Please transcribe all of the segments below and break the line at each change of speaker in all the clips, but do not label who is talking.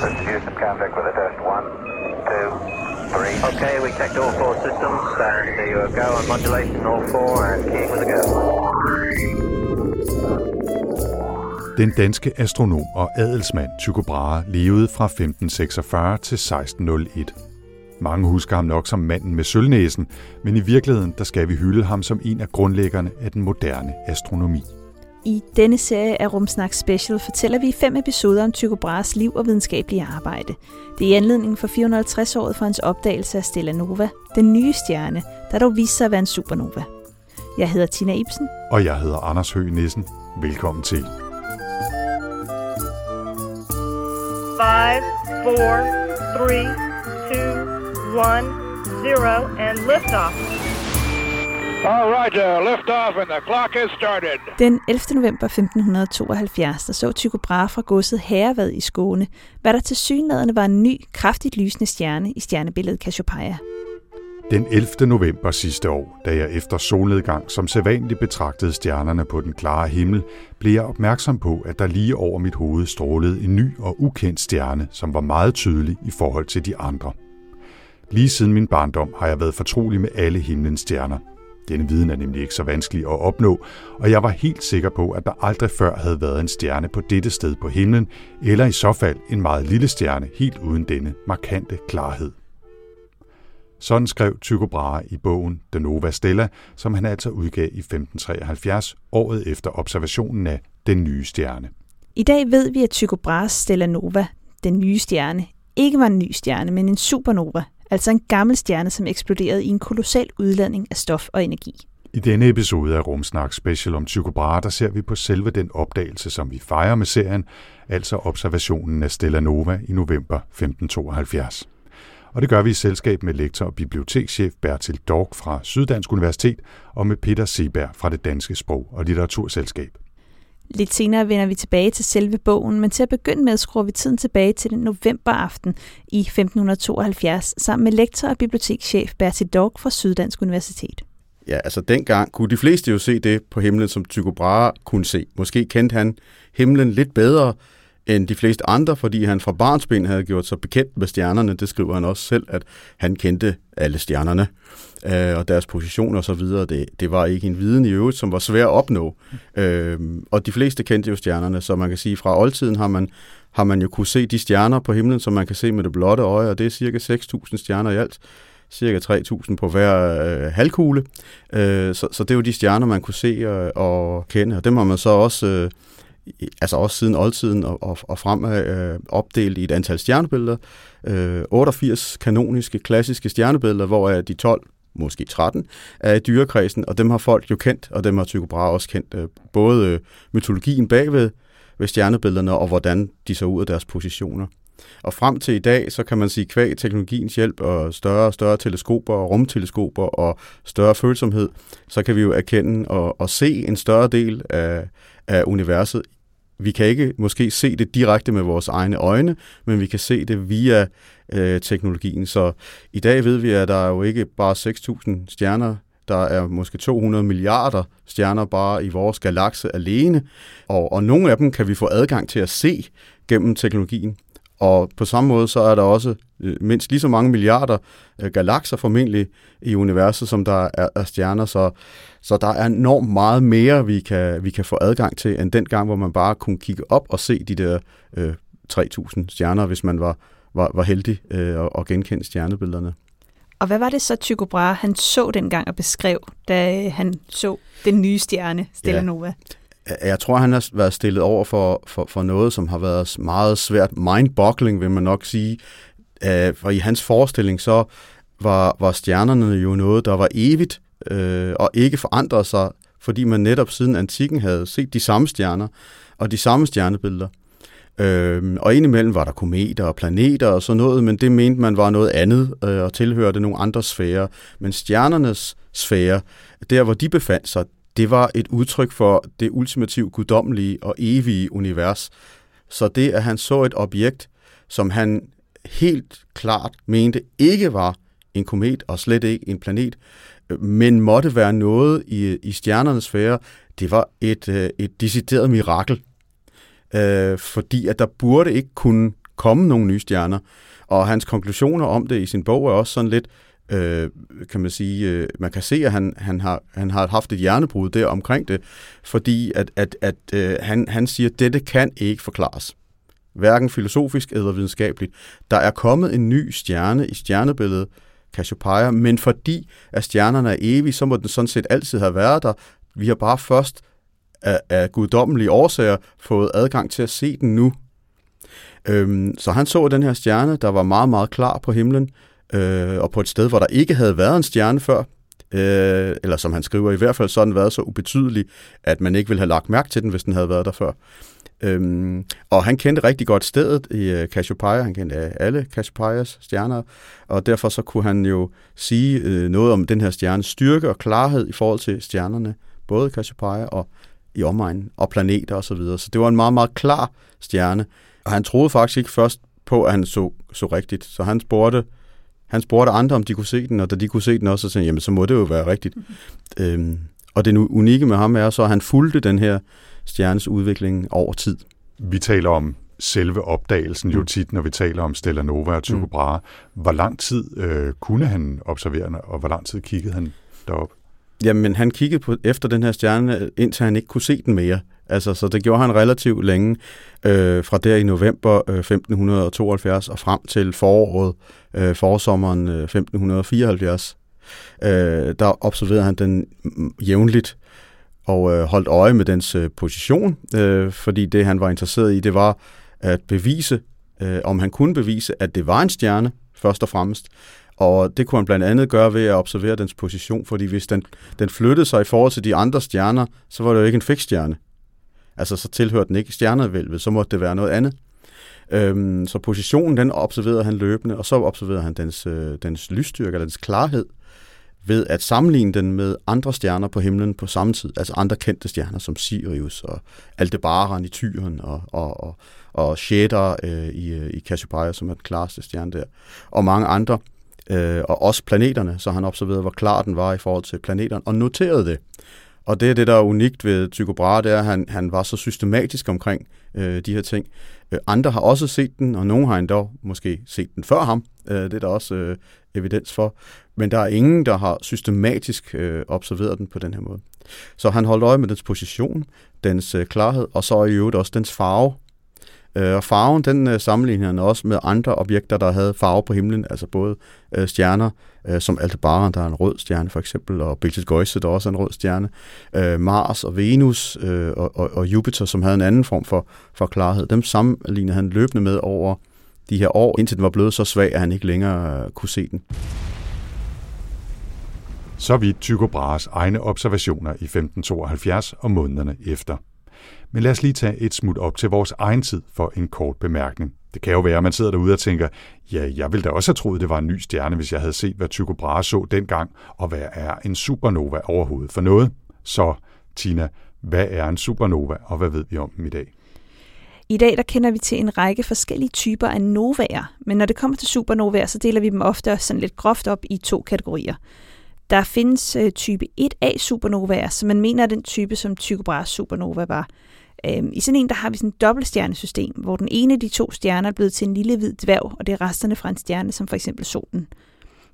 Houston, contact with a test. One, two, three.
Okay, we checked all four systems, and there you go on modulation, all four, and keying with a go.
Den danske astronom og adelsmand Tycho Brahe levede fra 1546 til 1601. Mange husker ham nok som manden med sølvnæsen, men i virkeligheden der skal vi hylde ham som en af grundlæggerne af den moderne astronomi.
I denne serie af Rumsnak Special fortæller vi fem episoder om Tycho Brahes liv og videnskabelige arbejde. Det er i anledning for 450-året for hans opdagelse af Stella Nova, den nye stjerne, der dog viste sig at være en supernova. Jeg hedder Tina Ibsen.
Og jeg hedder Anders Høgh Nissen. Velkommen til. 5,
4, 3, 2, 1, 0, and liftoff.
All right, uh, lift off and the clock is started.
Den 11. november 1572, der så Tycho Brahe fra godset Herrevad i Skåne, hvad der til synlædende var en ny, kraftigt lysende stjerne i stjernebilledet Cassiopeia.
Den 11. november sidste år, da jeg efter solnedgang som sædvanligt betragtede stjernerne på den klare himmel, blev jeg opmærksom på, at der lige over mit hoved strålede en ny og ukendt stjerne, som var meget tydelig i forhold til de andre. Lige siden min barndom har jeg været fortrolig med alle himlens stjerner, denne viden er nemlig ikke så vanskelig at opnå, og jeg var helt sikker på, at der aldrig før havde været en stjerne på dette sted på himlen, eller i så fald en meget lille stjerne helt uden denne markante klarhed. Sådan skrev Tycho Brahe i bogen The Nova Stella, som han altså udgav i 1573, året efter observationen af den nye stjerne.
I dag ved vi, at Tycho Brahes Stella Nova, den nye stjerne, ikke var en ny stjerne, men en supernova, altså en gammel stjerne, som eksploderede i en kolossal udladning af stof og energi.
I denne episode af Rumsnak Special om Tycho Brahe, der ser vi på selve den opdagelse, som vi fejrer med serien, altså observationen af Stella Nova i november 1572. Og det gør vi i selskab med lektor og bibliotekschef Bertil Dork fra Syddansk Universitet og med Peter Seberg fra det Danske Sprog- og Litteraturselskab.
Lidt senere vender vi tilbage til selve bogen, men til at begynde med skruer vi tiden tilbage til den novemberaften i 1572 sammen med lektor og bibliotekschef Bertil Dog fra Syddansk Universitet.
Ja, altså dengang kunne de fleste jo se det på himlen, som Tycho Brahe kunne se. Måske kendte han himlen lidt bedre end de fleste andre, fordi han fra barnsben havde gjort sig bekendt med stjernerne. Det skriver han også selv, at han kendte alle stjernerne øh, og deres position og så videre. Det, det var ikke en viden i øvrigt, som var svær at opnå. Øh, og de fleste kendte jo stjernerne, så man kan sige, fra oldtiden har man, har man jo kunne se de stjerner på himlen, som man kan se med det blotte øje, og det er cirka 6.000 stjerner i alt cirka 3.000 på hver øh, halvkugle. Øh, så, så det er jo de stjerner, man kunne se og, og kende, og dem har man så også øh, altså også siden oldtiden og, og, og fremad øh, opdelt i et antal stjernebilleder. Øh, 88 kanoniske, klassiske stjernebilleder, hvor er de 12 måske 13, er i dyrekredsen, og dem har folk jo kendt, og dem har Tycho Brahe også kendt. Øh, både øh, mytologien bagved ved stjernebillederne, og hvordan de så ud af deres positioner. Og frem til i dag, så kan man sige, kvæg teknologiens hjælp og større og større teleskoper og rumteleskoper og større følsomhed, så kan vi jo erkende og, og se en større del af, af universet vi kan ikke måske se det direkte med vores egne øjne, men vi kan se det via øh, teknologien. Så i dag ved vi, at der er jo ikke bare 6.000 stjerner, der er måske 200 milliarder stjerner bare i vores galakse alene, og, og nogle af dem kan vi få adgang til at se gennem teknologien. Og på samme måde så er der også øh, mindst lige så mange milliarder øh, galakser formentlig i universet, som der er, er stjerner. Så, så der er enormt meget mere, vi kan, vi kan få adgang til, end den gang, hvor man bare kunne kigge op og se de der øh, 3.000 stjerner, hvis man var, var, var heldig øh, og, og genkende stjernebillederne.
Og hvad var det så, Tycho Brahe han så dengang og beskrev, da han så den nye stjerne, Stella ja. Nova?
Jeg tror, han har været stillet over for, for, for noget, som har været meget svært. Mind-boggling, vil man nok sige. Øh, for i hans forestilling, så var, var stjernerne jo noget, der var evigt øh, og ikke forandrede sig, fordi man netop siden antikken havde set de samme stjerner og de samme stjernebilleder. Øh, og indimellem var der kometer og planeter og sådan noget, men det mente man var noget andet øh, og tilhørte nogle andre sfærer. Men stjernernes sfære, der hvor de befandt sig, det var et udtryk for det ultimativt guddommelige og evige univers. Så det, at han så et objekt, som han helt klart mente ikke var en komet og slet ikke en planet, men måtte være noget i, i stjernernes sfære, det var et, øh, et decideret mirakel. Øh, fordi at der burde ikke kunne komme nogle nye stjerner. Og hans konklusioner om det i sin bog er også sådan lidt, øh, kan man sige, øh, man kan se, at han, han, har, han har haft et hjernebrud der omkring det, fordi at, at, at øh, han, han siger, at dette kan ikke forklares. Hverken filosofisk eller videnskabeligt. Der er kommet en ny stjerne i stjernebilledet, Cassiopeia, men fordi at stjernerne er evige, så må den sådan set altid have været der. Vi har bare først af, af guddommelige årsager fået adgang til at se den nu. Øhm, så han så den her stjerne, der var meget, meget klar på himlen, øh, og på et sted, hvor der ikke havde været en stjerne før, øh, eller som han skriver, i hvert fald så den været så ubetydelig, at man ikke ville have lagt mærke til den, hvis den havde været der før. Øhm, og han kendte rigtig godt stedet i øh, Cassiopeia, han kendte øh, alle Cassiopeias stjerner, og derfor så kunne han jo sige øh, noget om den her stjernes styrke og klarhed i forhold til stjernerne, både Cassiopeia og i omegnen, og planeter osv. Så, videre. så det var en meget, meget klar stjerne, og han troede faktisk ikke først på, at han så, så rigtigt, så han spurgte han spurgte andre, om de kunne se den, og da de kunne se den også, så sagde han, jamen så må det jo være rigtigt. Mm-hmm. Øhm, og det unikke med ham er så, at han fulgte den her stjernes udvikling over tid.
Vi taler om selve opdagelsen jo mm. tit, når vi taler om Stella Nova og Tycho mm. Brahe. Hvor lang tid øh, kunne han observere, og hvor lang tid kiggede han derop?
Jamen, han kiggede på, efter den her stjerne, indtil han ikke kunne se den mere. Altså, så det gjorde han relativt længe, øh, fra der i november øh, 1572 og frem til foråret, øh, forsommeren øh, 1574. Øh, der observerede han den jævnligt og øh, holdt øje med dens øh, position, øh, fordi det han var interesseret i, det var at bevise, øh, om han kunne bevise, at det var en stjerne, først og fremmest, og det kunne han blandt andet gøre ved at observere dens position, fordi hvis den, den flyttede sig i forhold til de andre stjerner, så var det jo ikke en fiksstjerne. Altså så tilhørte den ikke stjernevælvet, så måtte det være noget andet. Øhm, så positionen, den observerede han løbende, og så observerede han dens, øh, dens lysstyrke, eller dens klarhed, ved at sammenligne den med andre stjerner på himlen på samme tid, altså andre kendte stjerner som Sirius og Aldebaran i Tyren og, og, og, og Shader øh, i, øh, i Cassiopeia, som er den klareste stjerne der, og mange andre, øh, og også planeterne, så han observerede, hvor klar den var i forhold til planeterne, og noterede det. Og det er det, der er unikt ved Tycho Brahe, det er, at han, han var så systematisk omkring øh, de her ting. Øh, andre har også set den, og nogen har endda måske set den før ham. Øh, det er der også øh, evidens for. Men der er ingen, der har systematisk øh, observeret den på den her måde. Så han holdt øje med dens position, dens øh, klarhed, og så i øvrigt også dens farve. Øh, og farven, den øh, sammenligner han også med andre objekter, der havde farve på himlen, altså både øh, stjerner, øh, som Aldebaran, der er en rød stjerne for eksempel, og Betelgeuse, der også er en rød stjerne, øh, Mars og Venus øh, og, og, og Jupiter, som havde en anden form for, for klarhed. Dem sammenligner han løbende med over de her år, indtil den var blevet så svag, at han ikke længere øh, kunne se den.
Så vidt Tycho Brahes egne observationer i 1572 og månederne efter. Men lad os lige tage et smut op til vores egen tid for en kort bemærkning. Det kan jo være, at man sidder derude og tænker, ja, jeg ville da også have troet, det var en ny stjerne, hvis jeg havde set, hvad Tycho Brahe så dengang, og hvad er en supernova overhovedet for noget? Så, Tina, hvad er en supernova, og hvad ved vi om dem i dag?
I dag der kender vi til en række forskellige typer af novaer, men når det kommer til supernovaer, så deler vi dem ofte sådan lidt groft op i to kategorier. Der findes øh, type 1A supernovaer, som man mener er den type, som Tycho Brahes supernova var. Øhm, I sådan en, der har vi sådan et dobbeltstjernesystem, hvor den ene af de to stjerner er blevet til en lille hvid dværg, og det er resterne fra en stjerne, som for eksempel solen.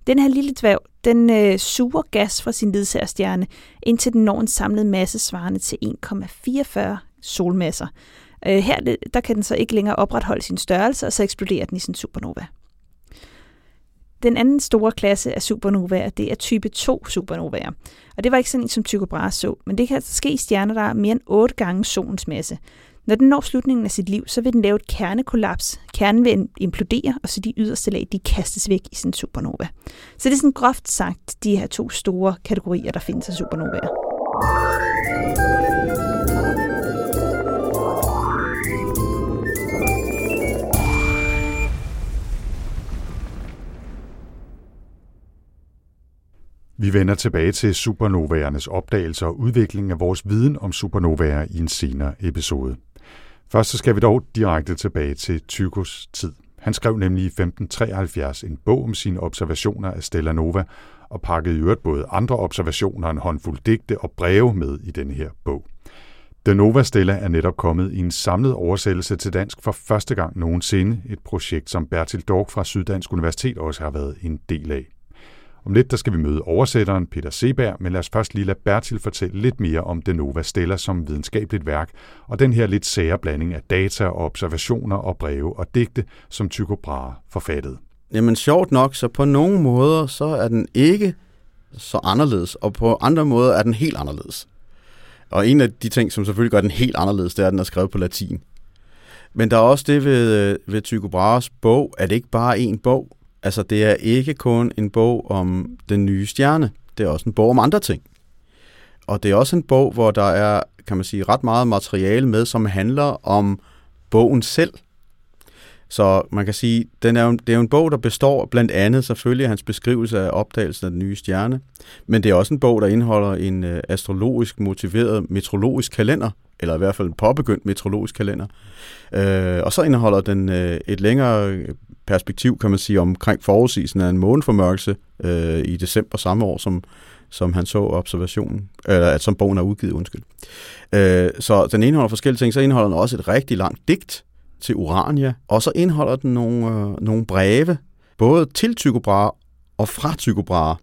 Den her lille dværg, den øh, suger gas fra sin ledsagerstjerne, indtil den når en samlet masse svarende til 1,44 solmasser. Øh, her der kan den så ikke længere opretholde sin størrelse, og så eksploderer den i sin supernova. Den anden store klasse af supernovaer, det er type 2 supernovaer. Og det var ikke sådan en, som Tycho Brahe så, men det kan altså ske i stjerner, der er mere end 8 gange solens masse. Når den når slutningen af sit liv, så vil den lave et kernekollaps. Kernen vil implodere, og så de yderste lag, de kastes væk i sin supernova. Så det er sådan groft sagt de her to store kategorier, der findes af supernovaer.
Vi vender tilbage til supernovaernes opdagelse og udvikling af vores viden om supernovaer i en senere episode. Først så skal vi dog direkte tilbage til Tychos tid. Han skrev nemlig i 1573 en bog om sine observationer af Stella Nova, og pakkede i øvrigt både andre observationer, en håndfuld digte og breve med i denne her bog. Den Nova Stella er netop kommet i en samlet oversættelse til dansk for første gang nogensinde, et projekt, som Bertil Dork fra Syddansk Universitet også har været en del af. Om lidt der skal vi møde oversætteren Peter Seberg, men lad os først lige lade Bertil fortælle lidt mere om Den Nova Stella som videnskabeligt værk, og den her lidt sære blanding af data og observationer og breve og digte, som Tycho Brahe forfattede.
Jamen sjovt nok, så på nogle måder, så er den ikke så anderledes, og på andre måder er den helt anderledes. Og en af de ting, som selvfølgelig gør den helt anderledes, det er, at den er skrevet på latin. Men der er også det ved, øh, ved Tycho Brahes bog, at det ikke bare er en bog. Altså, det er ikke kun en bog om den nye stjerne. Det er også en bog om andre ting. Og det er også en bog, hvor der er, kan man sige, ret meget materiale med, som handler om bogen selv. Så man kan sige, den er jo, det er jo en bog, der består blandt andet selvfølgelig af hans beskrivelse af opdagelsen af den nye stjerne, men det er også en bog, der indeholder en øh, astrologisk motiveret metrologisk kalender, eller i hvert fald en påbegyndt metrologisk kalender. Øh, og så indeholder den øh, et længere perspektiv, kan man sige, omkring forudsigelsen af en måneformørkelse øh, i december samme år, som, som han så observationen, eller at som bogen er udgivet, undskyld. Øh, så den indeholder forskellige ting, så indeholder den også et rigtig langt digt, til Urania, og så indeholder den nogle, øh, nogle breve, både til Tycho Brahe og fra Tycho Brahe.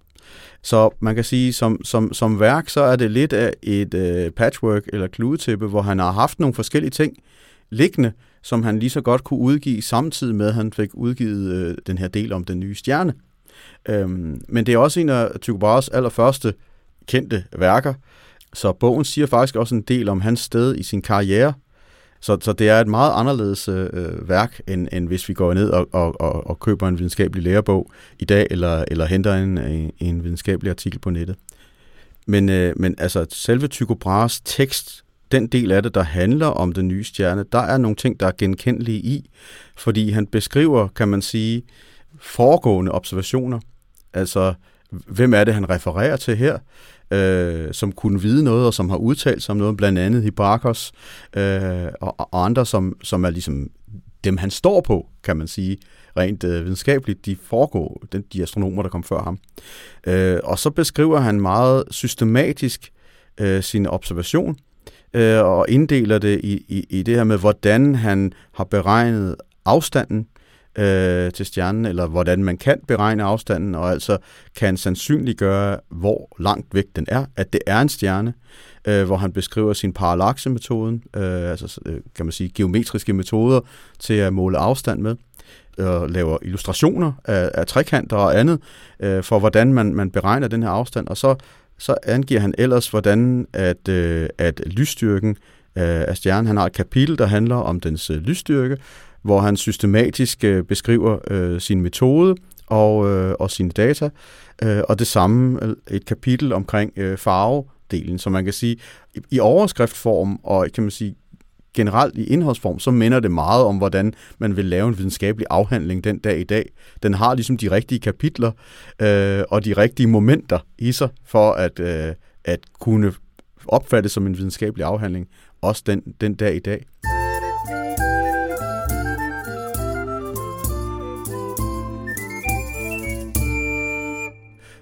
Så man kan sige, som, som, som værk, så er det lidt af et øh, patchwork eller kludetæppe, hvor han har haft nogle forskellige ting liggende, som han lige så godt kunne udgive samtidig med, at han fik udgivet øh, den her del om den nye stjerne. Øhm, men det er også en af Tycho Brahes allerførste kendte værker, så bogen siger faktisk også en del om hans sted i sin karriere så, så det er et meget anderledes øh, øh værk, end, end hvis vi går ned og, og, og, og køber en videnskabelig lærebog i dag, eller, eller henter en, en, en videnskabelig artikel på nettet. Men, øh, men altså, selve Tycho Brahes tekst, den del af det, der handler om den nye stjerne, der er nogle ting, der er genkendelige i, fordi han beskriver, kan man sige, foregående observationer. Altså, hvem er det, han refererer til her? øh, som kunne vide noget, og som har udtalt sig om noget, blandt andet Hipparchos øh, og, og andre, som, som er ligesom dem, han står på, kan man sige, rent øh, videnskabeligt, de foregår, den, de astronomer, der kom før ham. Øh, og så beskriver han meget systematisk øh, sin observation, øh, og inddeler det i, i, i det her med, hvordan han har beregnet afstanden øh, til stjernen, eller hvordan man kan beregne afstanden, og altså kan sandsynliggøre, hvor langt væk den er, at det er en stjerne, øh, hvor han beskriver sin parallaxemetoden, øh, altså øh, kan man sige geometriske metoder til at måle afstand med, og laver illustrationer af, af trekanter og andet, øh, for hvordan man, man beregner den her afstand, og så, så angiver han ellers, hvordan at, øh, at lysstyrken øh, af stjernen, han har et kapitel, der handler om dens øh, lysstyrke, hvor han systematisk øh, beskriver øh, sin metode og, øh, og sine data, øh, og det samme øh, et kapitel omkring øh, farvedelen, så man kan sige, i, i overskriftform og kan man sige generelt i indholdsform, så minder det meget om, hvordan man vil lave en videnskabelig afhandling den dag i dag. Den har ligesom de rigtige kapitler øh, og de rigtige momenter i sig, for at, øh, at kunne opfattes som en videnskabelig afhandling, også den, den dag i dag.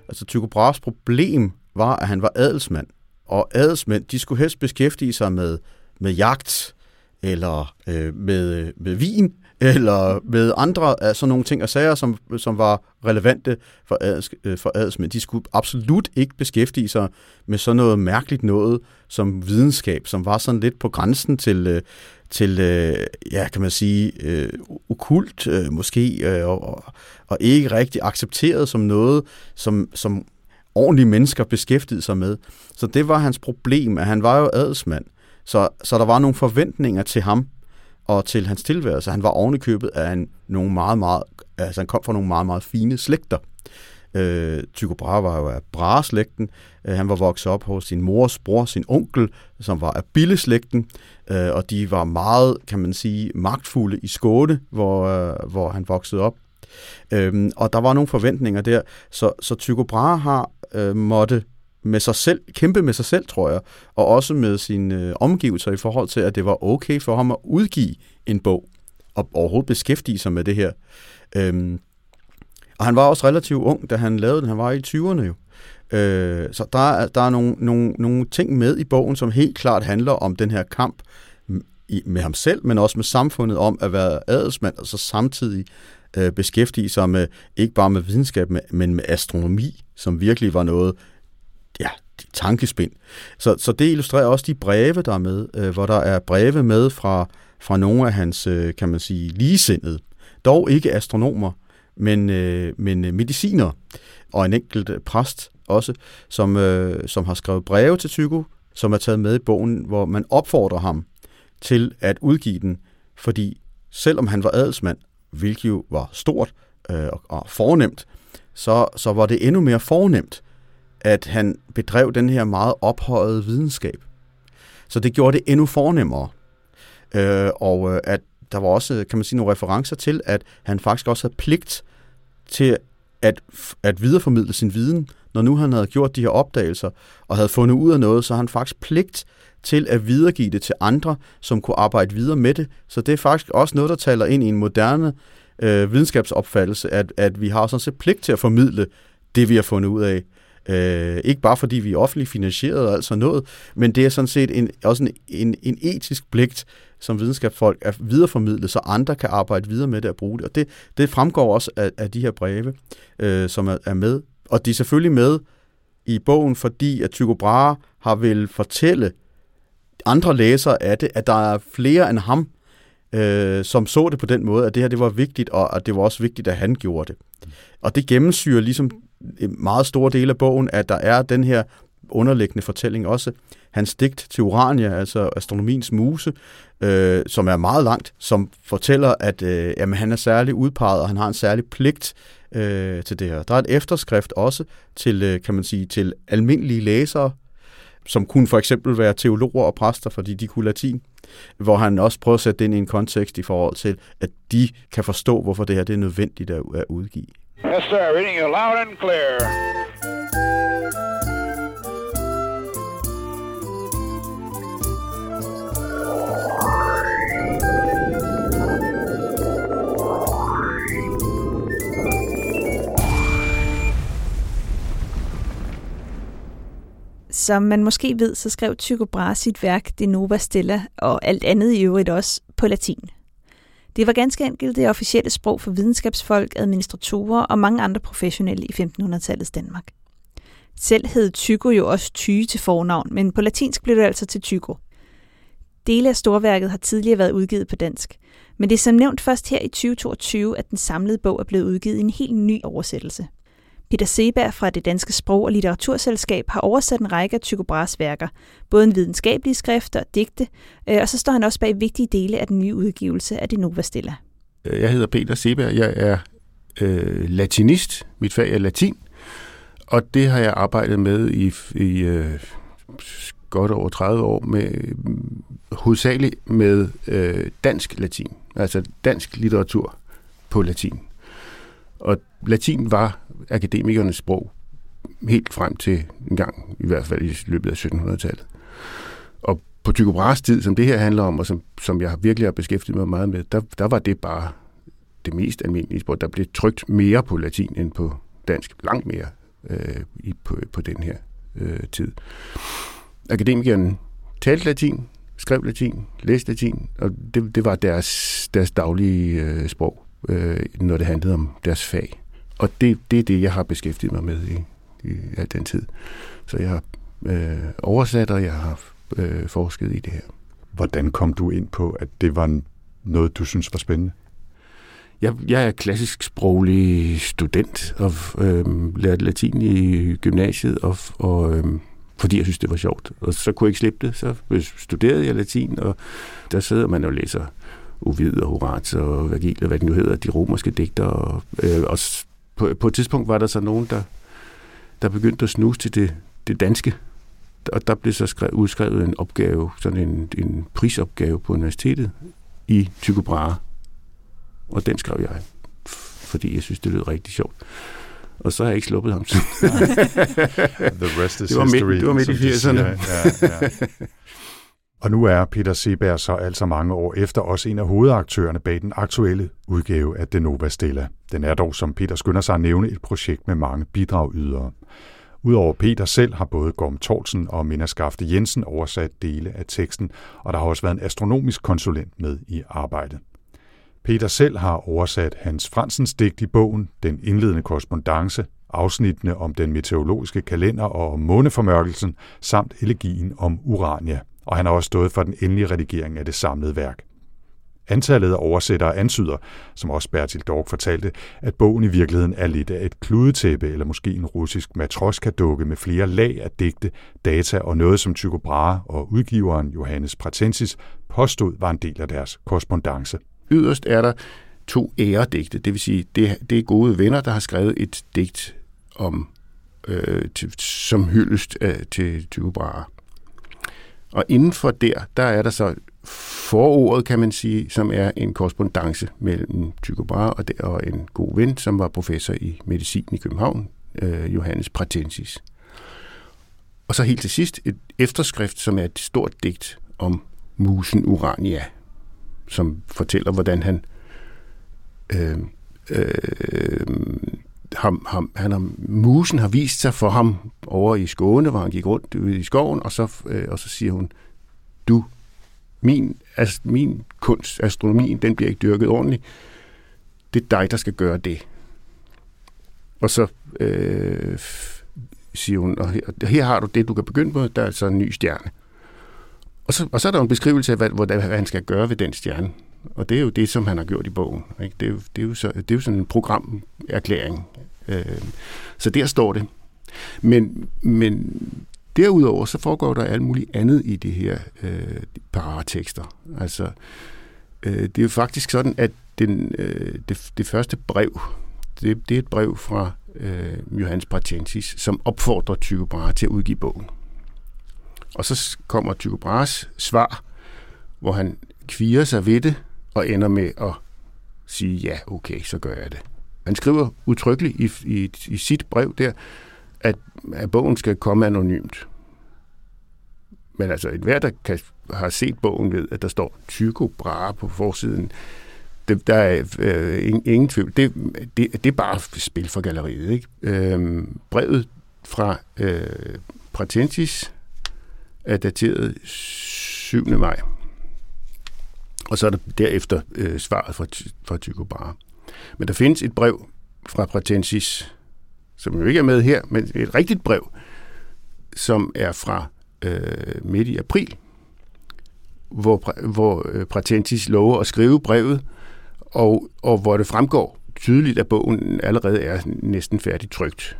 Altså Tycho Brahes problem var, at han var adelsmand. Og adelsmænd, de skulle helst beskæftige sig med, med jagt, eller øh, med, øh, med vin, eller med andre af sådan nogle ting og sager, som, som var relevante for, adels, øh, for adelsmænd. De skulle absolut ikke beskæftige sig med sådan noget mærkeligt noget som videnskab, som var sådan lidt på grænsen til, til ja, kan man sige, øh, okult øh, måske, øh, og, og ikke rigtig accepteret som noget, som, som ordentlige mennesker beskæftigede sig med. Så det var hans problem, at han var jo adelsmand. Så, så der var nogle forventninger til ham og til hans tilværelse. Han var ovenikøbet af en, nogle meget, meget, altså han kom fra nogle meget, meget fine slægter. Øh, Tycho Brahe var jo af Brahe-slægten. Øh, han var vokset op hos sin mors bror, sin onkel, som var af Bille-slægten. Øh, og de var meget, kan man sige, magtfulde i Skåne, hvor, øh, hvor han voksede op. Øh, og der var nogle forventninger der. Så, så Tycho Brahe har øh, måtte med sig selv, kæmpe med sig selv, tror jeg, og også med sine øh, omgivelser i forhold til, at det var okay for ham at udgive en bog, og overhovedet beskæftige sig med det her. Øhm, og han var også relativt ung, da han lavede den. Han var i 20'erne jo. Øh, så der er, der er nogle, nogle, nogle ting med i bogen, som helt klart handler om den her kamp i, med ham selv, men også med samfundet om at være adelsmand, og så samtidig øh, beskæftige sig med, ikke bare med videnskab, men med astronomi, som virkelig var noget, ja, tankespind. Så, så det illustrerer også de breve, der er med, øh, hvor der er breve med fra, fra nogle af hans, øh, kan man sige, ligesindede. Dog ikke astronomer, men, øh, men mediciner og en enkelt præst også, som, øh, som har skrevet breve til Tycho, som er taget med i bogen, hvor man opfordrer ham til at udgive den, fordi selvom han var adelsmand, hvilket jo var stort øh, og fornemt, så, så var det endnu mere fornemt, at han bedrev den her meget ophøjede videnskab. Så det gjorde det endnu fornemmere. Øh, og øh, at der var også, kan man sige, nogle referencer til, at han faktisk også havde pligt til at, at videreformidle sin viden. Når nu han havde gjort de her opdagelser og havde fundet ud af noget, så har han faktisk pligt til at videregive det til andre, som kunne arbejde videre med det. Så det er faktisk også noget, der taler ind i en moderne øh, videnskabsopfattelse, at, at vi har sådan set pligt til at formidle det, vi har fundet ud af. Øh, ikke bare fordi vi er offentligt finansieret og altså noget, men det er sådan set en, også en, en, en etisk pligt som videnskabsfolk at videreformidle, så andre kan arbejde videre med det og bruge det. Og det, det fremgår også af, af de her breve, øh, som er, er med. Og de er selvfølgelig med i bogen, fordi at Tycho Brahe har vil fortælle andre læsere af det, at der er flere end ham, øh, som så det på den måde, at det her det var vigtigt, og at det var også vigtigt, at han gjorde det. Og det gennemsyrer ligesom meget store dele af bogen, at der er den her underliggende fortælling også. Hans digt til Urania, altså astronomiens muse, øh, som er meget langt, som fortæller, at øh, jamen, han er særlig udpeget, og han har en særlig pligt øh, til det her. Der er et efterskrift også til, øh, kan man sige, til almindelige læsere, som kunne for eksempel være teologer og præster, fordi de kunne latin, hvor han også prøver at sætte det ind i en kontekst i forhold til, at de kan forstå, hvorfor det her det er nødvendigt at, at udgive.
Yes, sir. Reading you loud and clear.
Som man måske ved, så skrev Tycho Brahe sit værk De Nova Stella og alt andet i øvrigt også på latin. Det var ganske enkelt det officielle sprog for videnskabsfolk, administratorer og mange andre professionelle i 1500-tallets Danmark. Selv hed Tycho jo også Tyge til fornavn, men på latinsk blev det altså til Tycho. Dele af storværket har tidligere været udgivet på dansk, men det er som nævnt først her i 2022, at den samlede bog er blevet udgivet i en helt ny oversættelse. Peter Seberg fra det Danske Sprog- og Litteraturselskab har oversat en række af Tycho Brahes værker, både en videnskabelige skrifter og digte, øh, og så står han også bag vigtige dele af den nye udgivelse af det Nova Stella.
Øh, jeg hedder Peter Seberg, jeg er øh, latinist, mit fag er latin, og det har jeg arbejdet med i, i øh, godt over 30 år, med hovedsageligt med øh, dansk latin, altså dansk litteratur på latin. Og latin var akademikernes sprog helt frem til en gang, i hvert fald i løbet af 1700-tallet. Og på Tycho Brahes tid, som det her handler om, og som, som jeg virkelig har beskæftiget mig meget med, der, der var det bare det mest almindelige sprog. Der blev trygt mere på latin end på dansk. Langt mere øh, i, på, på den her øh, tid. Akademikerne talte latin, skrev latin, læste latin, og det, det var deres, deres daglige øh, sprog, øh, når det handlede om deres fag. Og det, det er det, jeg har beskæftiget mig med i, i al den tid. Så jeg har øh, oversat, og jeg har øh, forsket i det her.
Hvordan kom du ind på, at det var noget, du synes var spændende?
Jeg, jeg er klassisk sproglig student og øh, lærte latin i gymnasiet, og, og øh, fordi jeg synes, det var sjovt. Og så kunne jeg ikke slippe det, så studerede jeg latin, og der sidder man og læser Ovid og Horace og Vergil, og hvad det nu hedder, de romerske digter. Og, øh, og på, på et tidspunkt var der så nogen, der, der begyndte at snuse til det, det danske. Og der blev så skrevet, udskrevet en opgave, sådan en, en prisopgave på universitetet i Tycho Brahe. Og den skrev jeg, fordi jeg synes, det lød rigtig sjovt. Og så har jeg ikke sluppet ham.
The rest is
det var
history.
Det var midt i 80'erne.
Ja, ja. Og nu er Peter Seberg så altså mange år efter også en af hovedaktørerne bag den aktuelle udgave af Denova Stella. Den er dog, som Peter skynder sig at nævne, et projekt med mange bidragydere. Udover Peter selv har både Gorm Torsen og Minna Skafte Jensen oversat dele af teksten, og der har også været en astronomisk konsulent med i arbejdet. Peter selv har oversat Hans Fransens digt i bogen, den indledende korrespondence, afsnittene om den meteorologiske kalender og om måneformørkelsen, samt elegien om Urania, og han har også stået for den endelige redigering af det samlede værk. Antallet af oversættere antyder, som også Bertil Dork fortalte, at bogen i virkeligheden er lidt af et kludetæppe eller måske en russisk matroska-dukke med flere lag af digte, data og noget, som Tycho Brahe og udgiveren Johannes Pratensis påstod var en del af deres korrespondence.
Yderst er der to æredigte, det vil sige, det, det er gode venner, der har skrevet et digt om øh, til, som hyldest øh, til Tycho Brahe. Og inden for der, der er der så forordet, kan man sige, som er en korrespondence mellem Tycho Brahe og, der, og en god ven, som var professor i medicin i København, øh, Johannes Pratensis. Og så helt til sidst et efterskrift, som er et stort digt om musen Urania, som fortæller, hvordan han øh, øh, ham, ham, han har, musen har vist sig for ham over i Skåne, hvor han gik rundt ude i skoven, og så, øh, og så siger hun, du, min, altså, min kunst, astronomien, den bliver ikke dyrket ordentligt. Det er dig, der skal gøre det. Og så øh, siger hun, og her, her har du det, du kan begynde på, der er så en ny stjerne. Og så, og så er der en beskrivelse af, hvad, hvad han skal gøre ved den stjerne. Og det er jo det, som han har gjort i bogen. Ikke? Det, er jo, det, er jo så, det er jo sådan en programerklæring. Øh, så der står det. Men, men derudover så foregår der alt muligt andet i det her øh, paratekster. Altså, øh, det er jo faktisk sådan, at den, øh, det, det første brev, det, det er et brev fra øh, Johannes Pratensis, som opfordrer Tycho Brahe til at udgive bogen. Og så kommer Tycho Brahes svar, hvor han kviger sig ved det, og ender med at sige, ja, okay, så gør jeg det. Han skriver utryggeligt i, i, i sit brev der, at, at bogen skal komme anonymt. Men altså, et hver, der kan, har set bogen, ved, at der står Tycho Brahe på forsiden. Det, der er øh, ingen, ingen tvivl. Det, det, det er bare spil for galleriet. Ikke? Øh, brevet fra øh, Pratensis er dateret 7. maj. Og så er der derefter øh, svaret fra, fra Tycho Brahe. Men der findes et brev fra Pratensis, som jo ikke er med her, men et rigtigt brev, som er fra øh, midt i april, hvor, hvor øh, Pratensis lover at skrive brevet, og, og hvor det fremgår tydeligt, at bogen allerede er næsten færdigt trygt.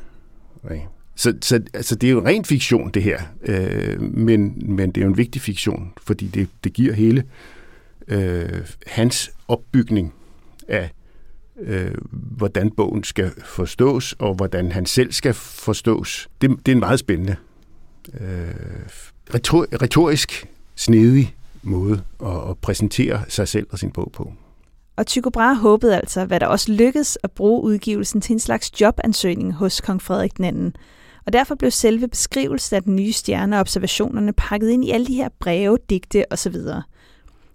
Okay. Så, så altså, det er jo ren fiktion, det her, øh, men, men det er jo en vigtig fiktion, fordi det, det giver hele øh, Øh, hans opbygning af, øh, hvordan bogen skal forstås, og hvordan han selv skal forstås. Det, det er en meget spændende, øh, retorisk snedig måde at, at præsentere sig selv og sin bog på.
Og Tycho Brahe håbede altså, hvad der også lykkedes, at bruge udgivelsen til en slags jobansøgning hos kong Frederik II. Og derfor blev selve beskrivelsen af den nye stjerne og observationerne pakket ind i alle de her breve, digte osv.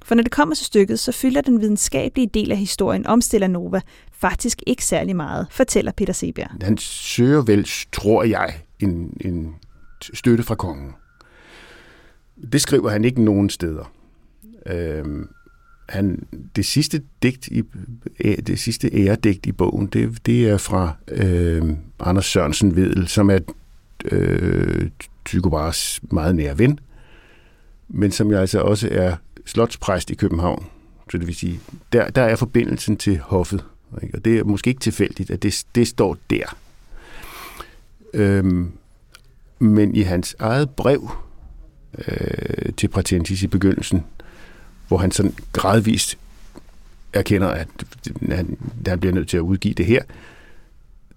For når det kommer til stykket, så fylder den videnskabelige del af historien om Stellanova faktisk ikke særlig meget, fortæller Peter Sebjerg.
Han søger vel, tror jeg, en, en støtte fra kongen. Det skriver han ikke nogen steder. Øhm, han, det sidste digt i det sidste æredigt i bogen, det, det er fra øh, Anders Sørensen Vedel, som er øh, Tycho Brahes meget nære ven, men som jeg altså også er slotspræst i København. Så det vil sige, der, der er forbindelsen til hoffet. Ikke? Og det er måske ikke tilfældigt, at det, det står der. Øhm, men i hans eget brev øh, til Pratensis i begyndelsen, hvor han sådan gradvist erkender, at han, han bliver nødt til at udgive det her,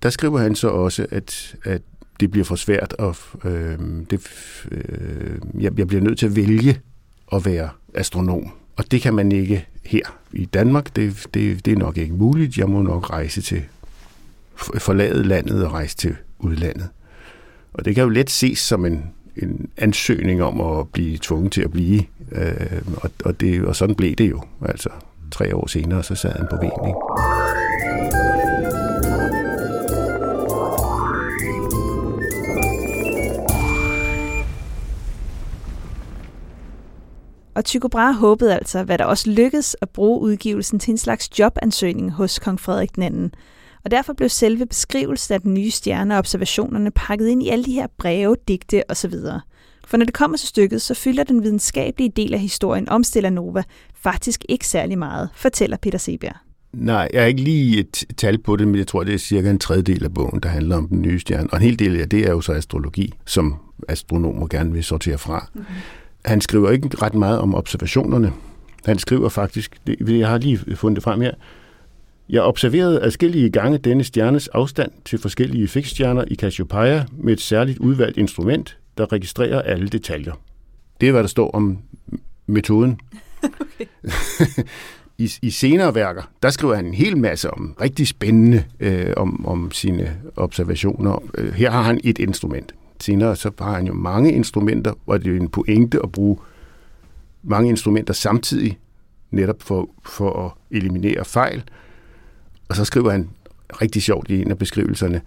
der skriver han så også, at, at det bliver for svært, og øh, det, øh, jeg, jeg bliver nødt til at vælge at være astronom. Og det kan man ikke her i Danmark. Det, det, det er nok ikke muligt. Jeg må nok rejse til, forlade landet og rejse til udlandet. Og det kan jo let ses som en, en ansøgning om at blive tvunget til at blive. Øh, og, og, det, og sådan blev det jo. Altså tre år senere, så sad han på Ven.
Og Tycho Brahe håbede altså, hvad der også lykkedes, at bruge udgivelsen til en slags jobansøgning hos kong Frederik II. Og derfor blev selve beskrivelsen af den nye stjerne og observationerne pakket ind i alle de her breve, digte osv. For når det kommer til stykket, så fylder den videnskabelige del af historien om Stellanova faktisk ikke særlig meget, fortæller Peter Seberg.
Nej, jeg har ikke lige et tal på det, men jeg tror, det er cirka en tredjedel af bogen, der handler om den nye stjerne. Og en hel del af det er jo så astrologi, som astronomer gerne vil sortere fra. Mm-hmm. Han skriver ikke ret meget om observationerne. Han skriver faktisk, det, jeg har lige fundet det frem her, jeg observerede adskillige gange denne stjernes afstand til forskellige fiksstjerner i Cassiopeia med et særligt udvalgt instrument, der registrerer alle detaljer. Det er, hvad der står om metoden. Okay. I, I senere værker, der skriver han en hel masse om rigtig spændende øh, om, om sine observationer. Øh, her har han et instrument. Senere så har han jo mange instrumenter, og det er en pointe at bruge mange instrumenter samtidig, netop for, for at eliminere fejl. Og så skriver han rigtig sjovt i en af beskrivelserne,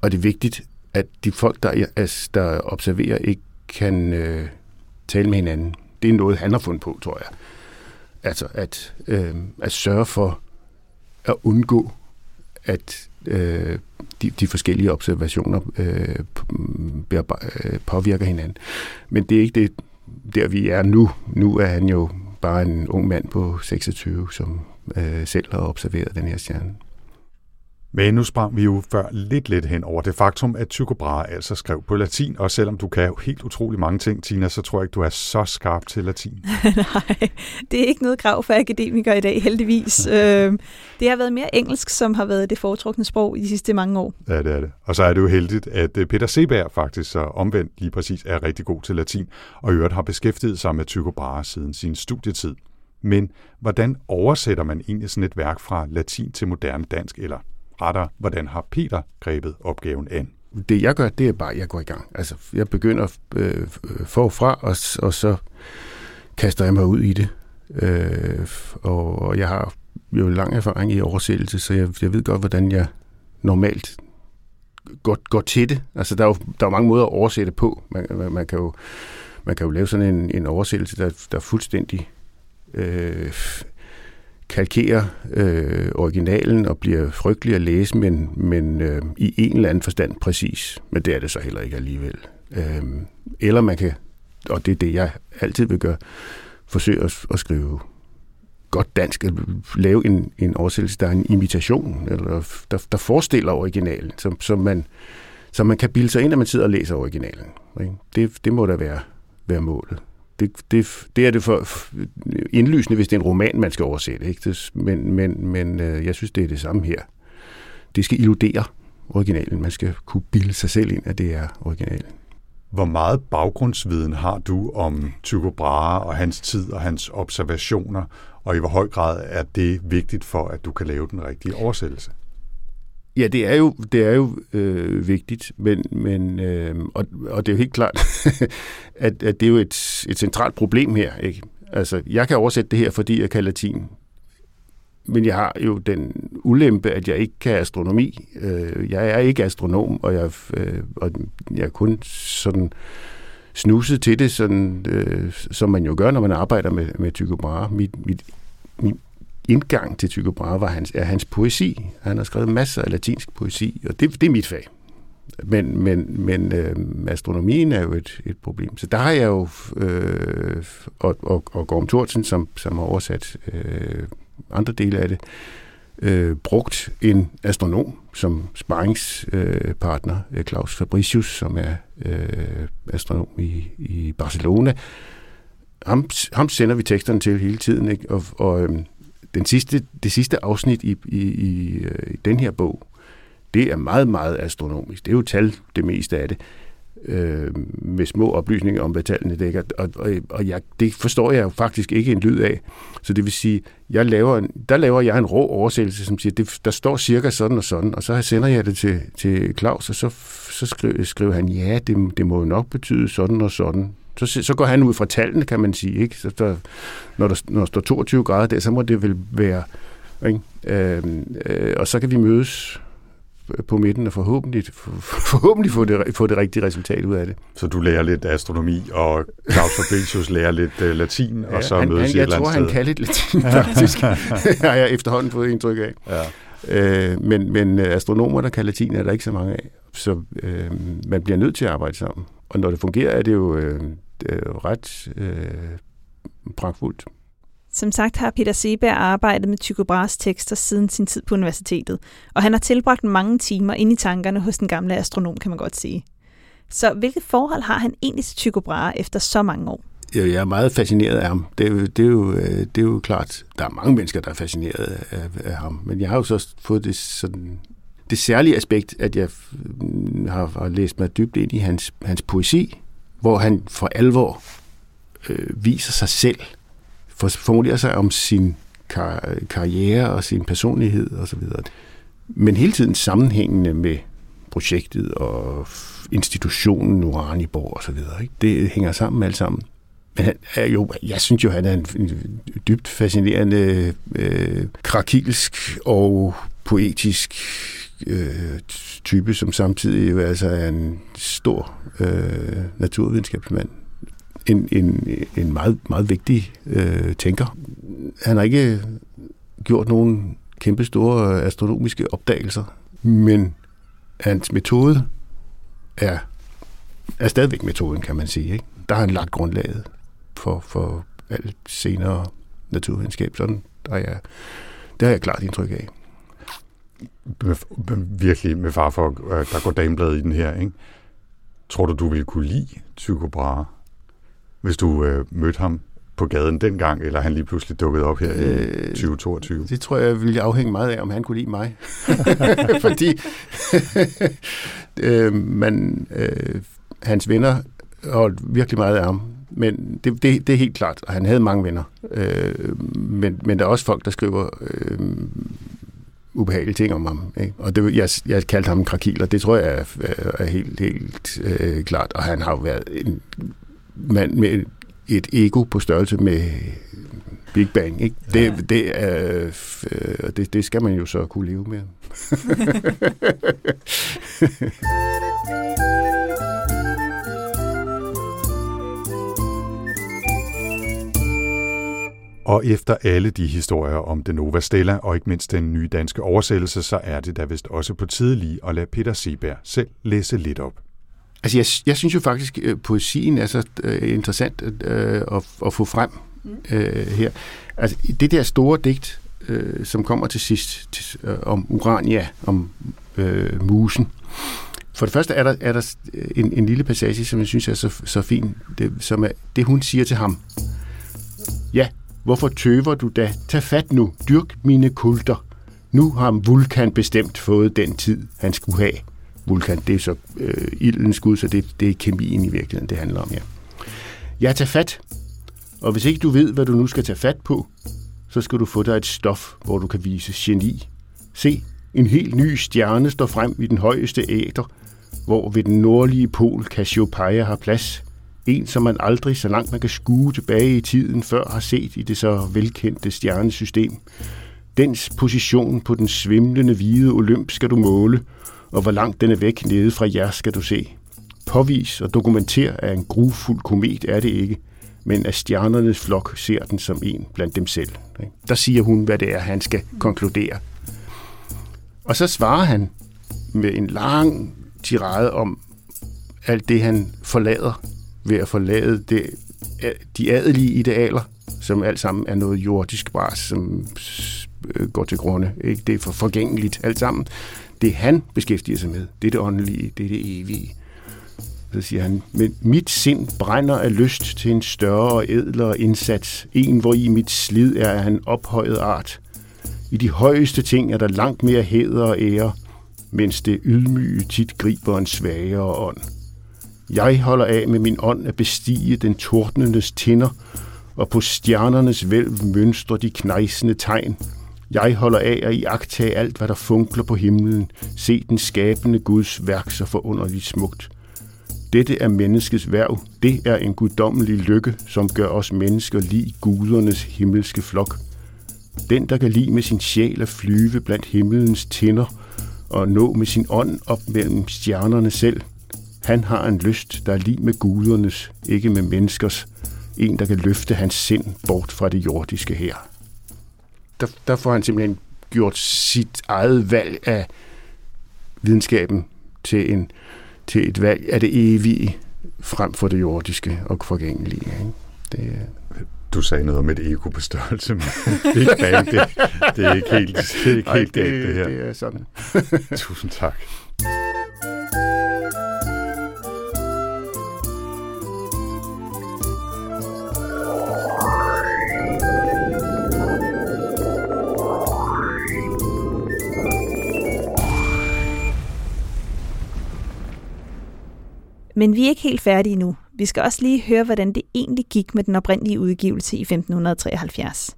og det er vigtigt, at de folk, der, altså, der observerer, ikke kan øh, tale med hinanden. Det er noget, han har fundet på, tror jeg. Altså at, øh, at sørge for at undgå, at øh, de, de forskellige observationer øh, øh, påvirker hinanden. Men det er ikke det, der vi er nu. Nu er han jo bare en ung mand på 26, som øh, selv har observeret den her stjerne.
Men nu sprang vi jo før lidt lidt hen over det faktum, at Tycho Brahe altså skrev på latin, og selvom du kan helt utrolig mange ting, Tina, så tror jeg ikke, du er så skarp til latin.
Nej, det er ikke noget krav for akademikere i dag, heldigvis. Øhm, det har været mere engelsk, som har været det foretrukne sprog i de sidste mange år.
Ja, det er det. Og så er det jo heldigt, at øh, Peter Seberg faktisk så omvendt lige præcis er rigtig god til latin, og i øvrigt har beskæftiget sig med Tycho Brahe siden sin studietid. Men hvordan oversætter man egentlig sådan et værk fra latin til moderne dansk, eller Retter, hvordan har Peter grebet opgaven an?
Det jeg gør, det er bare, at jeg går i gang. Altså, jeg begynder øh, øh forfra, og, og så kaster jeg mig ud i det. Øh, og, og jeg har jo lang erfaring i oversættelse, så jeg, jeg ved godt, hvordan jeg normalt går, går til det. Altså, der er jo der er mange måder at oversætte på. Man, man, man, kan, jo, man kan jo lave sådan en, en oversættelse, der, der er fuldstændig øh, kalkerer øh, originalen og bliver frygtelig at læse, men, men øh, i en eller anden forstand præcis. Men det er det så heller ikke alligevel. Øh, eller man kan, og det er det, jeg altid vil gøre, forsøge at, at skrive godt dansk, at lave en, en oversættelse, der er en imitation, eller der, der forestiller originalen, som, som, man, som man kan bilde sig ind, når man sidder og læser originalen. Ikke? Det, det må da være, være målet det, det, det er det for indlysende, hvis det er en roman, man skal oversætte. Ikke? Det, men men, men øh, jeg synes, det er det samme her. Det skal illudere originalen. Man skal kunne bilde sig selv ind, at det er originalen.
Hvor meget baggrundsviden har du om Tycho Brahe og hans tid og hans observationer, og i hvor høj grad er det vigtigt for, at du kan lave den rigtige oversættelse?
Ja, det er jo, det er jo øh, vigtigt, men, men øh, og, og det er jo helt klart, at, at det er jo et, et centralt problem her. Ikke? Altså, jeg kan oversætte det her, fordi jeg kan latin, men jeg har jo den ulempe, at jeg ikke kan astronomi. Øh, jeg er ikke astronom, og jeg, øh, og jeg er kun sådan snuset til det, sådan, øh, som man jo gør, når man arbejder med, med Tycho Brahe. Mit, mit, mit indgang til Tycho Brahe var hans, er hans poesi. Han har skrevet masser af latinsk poesi, og det, det er mit fag. Men, men, men øh, astronomien er jo et, et problem. Så der har jeg jo, øh, og, og, og Gorm Thorsen, som, som har oversat øh, andre dele af det, øh, brugt en astronom som sparringspartner, øh, Claus Fabricius, som er øh, astronom i, i Barcelona. Ham, ham sender vi teksterne til hele tiden, ikke? og, og øh, den sidste, det sidste afsnit i, i, i, øh, i den her bog, det er meget, meget astronomisk. Det er jo tal, det meste af det, øh, med små oplysninger om, hvad tallene dækker. Og, og, og jeg, det forstår jeg jo faktisk ikke en lyd af. Så det vil sige, jeg laver en, der laver jeg en rå oversættelse, som siger, det, der står cirka sådan og sådan, og så sender jeg det til, til Claus, og så, så skriver, skriver han, ja, det, det må jo nok betyde sådan og sådan. Så, så går han ud fra tallene, kan man sige. Ikke? Så der, når, der, når der står 22 grader der, så må det vel være... Ikke? Øh, øh, og så kan vi mødes på midten og forhåbentlig, forhåbentlig få, det, få det rigtige resultat ud af det.
Så du lærer lidt astronomi, og Claus Fabricius lærer lidt uh, latin, ja, og så
han,
mødes
han,
I et
Jeg
eller
tror,
andet
han
sted.
kan lidt latin, faktisk. har jeg efterhånden fået indtryk af.
Ja.
Øh, men, men øh, astronomer, der kan latin, er der ikke så mange af. Så øh, man bliver nødt til at arbejde sammen. Og når det fungerer, er det jo øh, det jo ret øh, pragtfuldt.
Som sagt har Peter Seberg arbejdet med Tycho Brahes tekster siden sin tid på universitetet, og han har tilbragt mange timer inde i tankerne hos den gamle astronom, kan man godt sige. Så hvilket forhold har han egentlig til Tycho Brahe efter så mange år?
Jeg er meget fascineret af ham. Det er, jo, det, er jo, øh, det er jo klart, der er mange mennesker, der er fascineret af, af ham. Men jeg har jo så fået det, sådan, det særlige aspekt, at jeg har, har læst mig dybt ind i hans, hans poesi, hvor han for alvor øh, viser sig selv, for, formulerer sig om sin kar- karriere og sin personlighed osv. Men hele tiden sammenhængende med projektet og institutionen Uraniborg og så videre. Ikke? Det hænger sammen alt sammen. Men han er jo, jeg synes jo, han er en, en dybt fascinerende, øh, krakilsk og poetisk øh, type, som samtidig jo altså er en stor øh, naturvidenskabsmand. En, en, en meget, meget vigtig øh, tænker. Han har ikke gjort nogen kæmpe store øh, astronomiske opdagelser, men hans metode er, er stadigvæk metoden, kan man sige. Ikke? Der har han lagt grundlaget for, for alt senere naturvidenskab. Sådan, der er jeg, det har jeg klart indtryk af.
Med, virkelig med far for, øh, der går damebladet i den her, ikke? Tror du, du ville kunne lide Tycho Brahe, hvis du øh, mødte ham på gaden dengang, eller han lige pludselig dukkede op her i
Øh,
2022?
Det tror jeg ville afhænge meget af, om han kunne lide mig. Fordi øh, man, øh, hans venner holdt virkelig meget af ham. Men det, det, det er helt klart, og han havde mange venner. Øh, men, men der er også folk, der skriver øh, ubehagelige ting om ham. Ikke? Og det, jeg, jeg kaldte ham en krakil, og det tror jeg er, er, er helt, helt øh, klart. Og han har jo været en mand med et ego på størrelse med Big Bang. Ikke? Det, ja. det, er, øh, det, det skal man jo så kunne leve med.
Og efter alle de historier om den Nova Stella, og ikke mindst den nye danske oversættelse, så er det da vist også på tide lige at lade Peter Seberg selv læse lidt op.
Altså, jeg, jeg synes jo faktisk, at poesien er så øh, interessant øh, at, at få frem øh, her. Altså, det der store digt, øh, som kommer til sidst til, øh, om Urania, om øh, musen. For det første er der, er der en, en lille passage, som jeg synes er så, så fin, det, som er det, hun siger til ham. Ja, hvorfor tøver du da? Tag fat nu, dyrk mine kulter. Nu har Vulkan bestemt fået den tid, han skulle have. Vulkan, det er så øh, ildens gud, så det, det er kemien i virkeligheden, det handler om, ja. Ja, tag fat. Og hvis ikke du ved, hvad du nu skal tage fat på, så skal du få dig et stof, hvor du kan vise geni. Se, en helt ny stjerne står frem i den højeste æter, hvor ved den nordlige pol Cassiopeia har plads. En, som man aldrig, så langt man kan skue tilbage i tiden, før har set i det så velkendte stjernesystem. Dens position på den svimlende hvide olymp skal du måle, og hvor langt den er væk nede fra jer skal du se. Påvis og dokumenter, at en grufuld komet er det ikke, men at stjernernes flok ser den som en blandt dem selv. Der siger hun, hvad det er, han skal konkludere. Og så svarer han med en lang tirade om alt det, han forlader ved at forlade det, de adelige idealer, som alt sammen er noget jordisk bare, som øh, går til grunde. Ikke? Det er for forgængeligt alt sammen. Det han beskæftiger sig med, det er det åndelige, det er det evige. Så siger han, men mit sind brænder af lyst til en større og ædlere indsats, en hvor i mit slid er af en ophøjet art. I de højeste ting er der langt mere hæder og ære, mens det ydmyge tit griber en svagere ånd. Jeg holder af med min ånd at bestige den tordnendes tinder, og på stjernernes vælv mønstre de knejsende tegn. Jeg holder af at iagtage alt, hvad der funkler på himlen, se den skabende Guds værk så forunderligt smukt. Dette er menneskets værv. Det er en guddommelig lykke, som gør os mennesker lige gudernes himmelske flok. Den, der kan lide med sin sjæl at flyve blandt himmelens tinder, og nå med sin ånd op mellem stjernerne selv. Han har en lyst, der er lige med gudernes, ikke med menneskers. En, der kan løfte hans sind bort fra det jordiske her. Der, der får han simpelthen gjort sit eget valg af videnskaben til, en, til et valg af det evige frem for det jordiske og forgængelige. Ikke? Det,
Du sagde noget om et ego på størrelse med Big Bang. Det, det er ikke helt, det er ikke
Ej,
helt galt, det her.
det er sådan.
Tusind tak.
Men vi er ikke helt færdige nu. Vi skal også lige høre, hvordan det egentlig gik med den oprindelige udgivelse i 1573.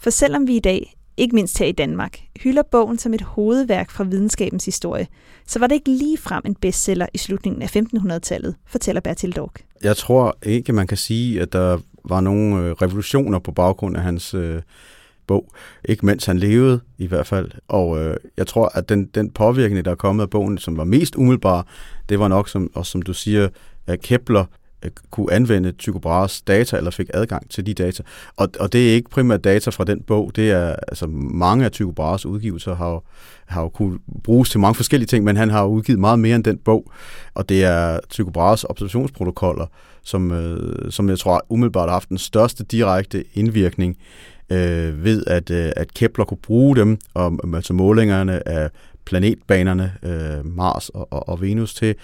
For selvom vi i dag, ikke mindst her i Danmark, hylder bogen som et hovedværk fra videnskabens historie, så var det ikke lige frem en bestseller i slutningen af 1500-tallet, fortæller Bertil Dork.
Jeg tror ikke, man kan sige, at der var nogle øh, revolutioner på baggrund af hans øh, bog. Ikke mens han levede, i hvert fald. Og øh, jeg tror, at den, den påvirkning, der er kommet af bogen, som var mest umiddelbar, det var nok, som, også som du siger, at Kepler øh, kunne anvende Tycho Brahes data, eller fik adgang til de data. Og, og det er ikke primært data fra den bog, det er, altså mange af Tycho Brahes udgivelser har jo, har jo kunne bruges til mange forskellige ting, men han har jo udgivet meget mere end den bog, og det er Tycho Brahes observationsprotokoller, som, øh, som jeg tror umiddelbart har haft den største direkte indvirkning øh, ved, at, øh, at Kepler kunne bruge dem, og um, altså målingerne af planetbanerne, øh, Mars og, og, og Venus, til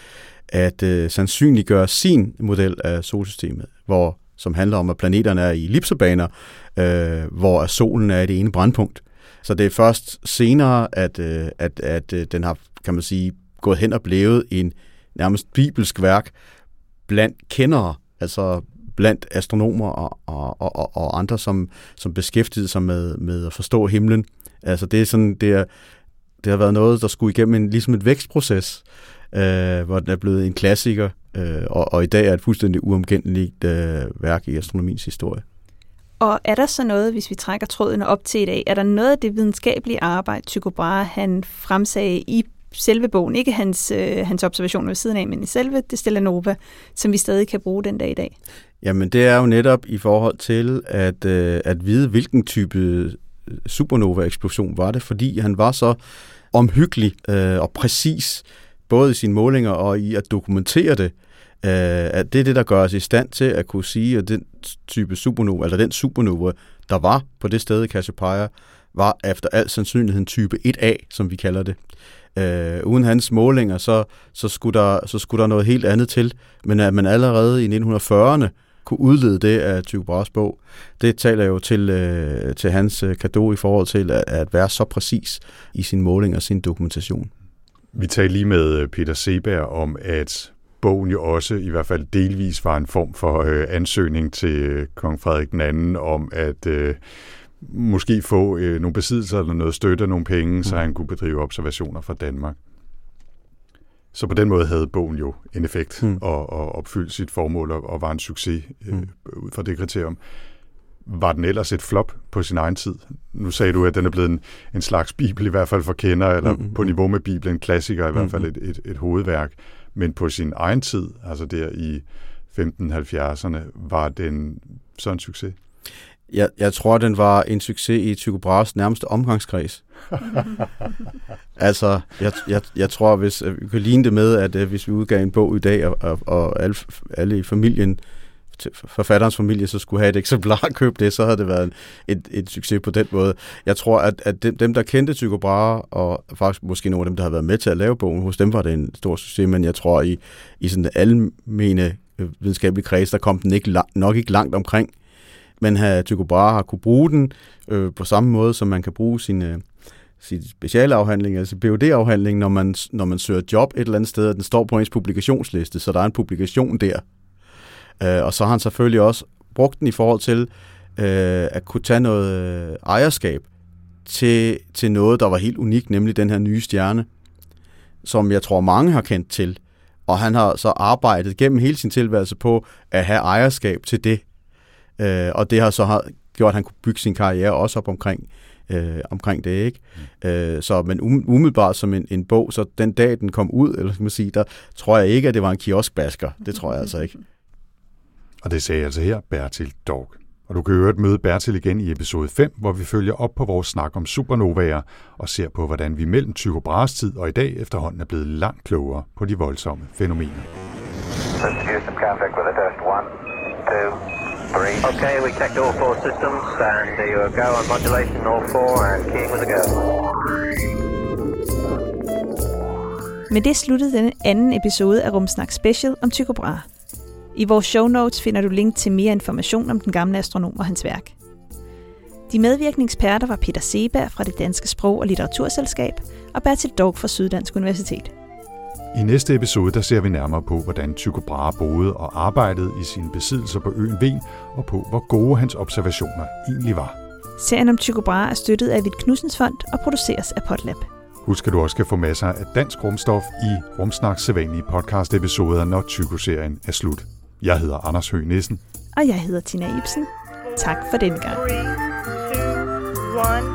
at øh, sandsynliggøre sin model af solsystemet, hvor som handler om, at planeterne er i ellipsebaner, øh, hvor at solen er i det ene brandpunkt. Så det er først senere, at, øh, at, at øh, den har, kan man sige, gået hen og blevet en nærmest bibelsk værk blandt kendere, altså blandt astronomer og, og, og, og andre, som, som beskæftigede sig med, med at forstå himlen. Altså det er sådan, det, er, det har været noget, der skulle igennem en, ligesom et vækstproces, øh, hvor den er blevet en klassiker, øh, og, og i dag er et fuldstændig uomgængeligt øh, værk i astronomiens historie.
Og er der så noget, hvis vi trækker tråden op til i dag, er der noget af det videnskabelige arbejde, Tycho Brahe han fremsagde i selve bogen, ikke hans, øh, hans observationer ved siden af, men i selve det Stella Nova, som vi stadig kan bruge den dag i dag?
Jamen det er jo netop i forhold til at, øh, at vide, hvilken type øh, supernova-eksplosion var det, fordi han var så omhyggelig øh, og præcis, både i sine målinger og i at dokumentere det, øh, at det er det, der gør os i stand til at kunne sige, at den type supernova, eller den supernova, der var på det sted i Cassiopeia, var efter al sandsynlighed type 1A, som vi kalder det. Øh, uden hans målinger, så, så, skulle der, så skulle der noget helt andet til. Men at man allerede i 1940'erne kunne udlede det af Tycho Brahes bog, det taler jo til, øh, til hans øh, kado i forhold til at, at være så præcis i sin måling og sin dokumentation.
Vi talte lige med øh, Peter Seberg om, at bogen jo også i hvert fald delvis var en form for øh, ansøgning til øh, kong Frederik II om at øh, måske få øh, nogle besiddelser eller noget støtte, nogle penge, mm. så han kunne bedrive observationer fra Danmark. Så på den måde havde bogen jo en effekt mm. og, og opfyldt sit formål og, og var en succes øh, mm. ud fra det kriterium. Var den ellers et flop på sin egen tid? Nu sagde du, at den er blevet en, en slags bibel, i hvert fald for kender, eller mm. på niveau med Bibelen, en klassiker, i hvert fald et, et, et hovedværk. Men på sin egen tid, altså der i 1570'erne, var den så en succes?
Jeg, jeg tror, den var en succes i Tycho Brahes nærmeste omgangskreds. altså, jeg, jeg, jeg tror, hvis øh, vi kan ligne det med, at uh, hvis vi udgav en bog i dag, og, og, og alle, alle i familien, forfatterens familie, så skulle have et eksemplar at købe det, så havde det været en, et, et succes på den måde. Jeg tror, at, at dem, dem, der kendte Tycho Brahe, og faktisk måske nogle af dem, der har været med til at lave bogen, hos dem var det en stor succes, men jeg tror, i, i sådan almene øh, videnskabelige kreds, der kom den ikke nok ikke langt omkring men har Tycho Brahe har kunne bruge den øh, på samme måde, som man kan bruge sin, øh, sin specialafhandling, altså PhD-afhandling, når man, når man søger job et eller andet sted, og den står på ens publikationsliste, så der er en publikation der. Øh, og så har han selvfølgelig også brugt den i forhold til øh, at kunne tage noget øh, ejerskab til, til noget, der var helt unikt, nemlig den her nye stjerne, som jeg tror mange har kendt til. Og han har så arbejdet gennem hele sin tilværelse på at have ejerskab til det, Øh, og det har så har gjort, at han kunne bygge sin karriere også op omkring øh, omkring det, ikke? Øh, så, men um, umiddelbart som en, en bog, så den dag, den kom ud, eller skal man sige, der tror jeg ikke, at det var en kioskbasker. Det tror jeg altså ikke.
Og det sagde altså her Bertil Dog. Og du kan jo møde Bertil igen i episode 5, hvor vi følger op på vores snak om supernovaer og ser på, hvordan vi mellem Tycho Brahes tid og i dag efterhånden er blevet langt klogere på de voldsomme fænomener.
Let's use some contact with a test. One, two, three.
Okay, we checked all four systems, and there you go on modulation, all four, and keying with a go.
Med det sluttede denne anden episode af Rumsnak Special om Tycho Brahe. I vores show notes finder du link til mere information om den gamle astronom og hans værk. De medvirkende eksperter var Peter Seberg fra det Danske Sprog- og Litteraturselskab og Bertil Dog fra Syddansk Universitet.
I næste episode der ser vi nærmere på, hvordan Tycho Brahe boede og arbejdede i sine besiddelser på øen Ven, og på hvor gode hans observationer egentlig var.
Serien om Tycho Brahe er støttet af Vidt Knudsens Fond og produceres af Potlab.
Husk, at du også kan få masser af dansk rumstof i Rumsnaks sædvanlige podcast-episoder, når Tycho-serien er slut. Jeg hedder Anders Høgh Nissen.
Og jeg hedder Tina Ibsen. Tak for denne gang.
Three, two, one,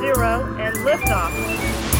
zero, and liftoff.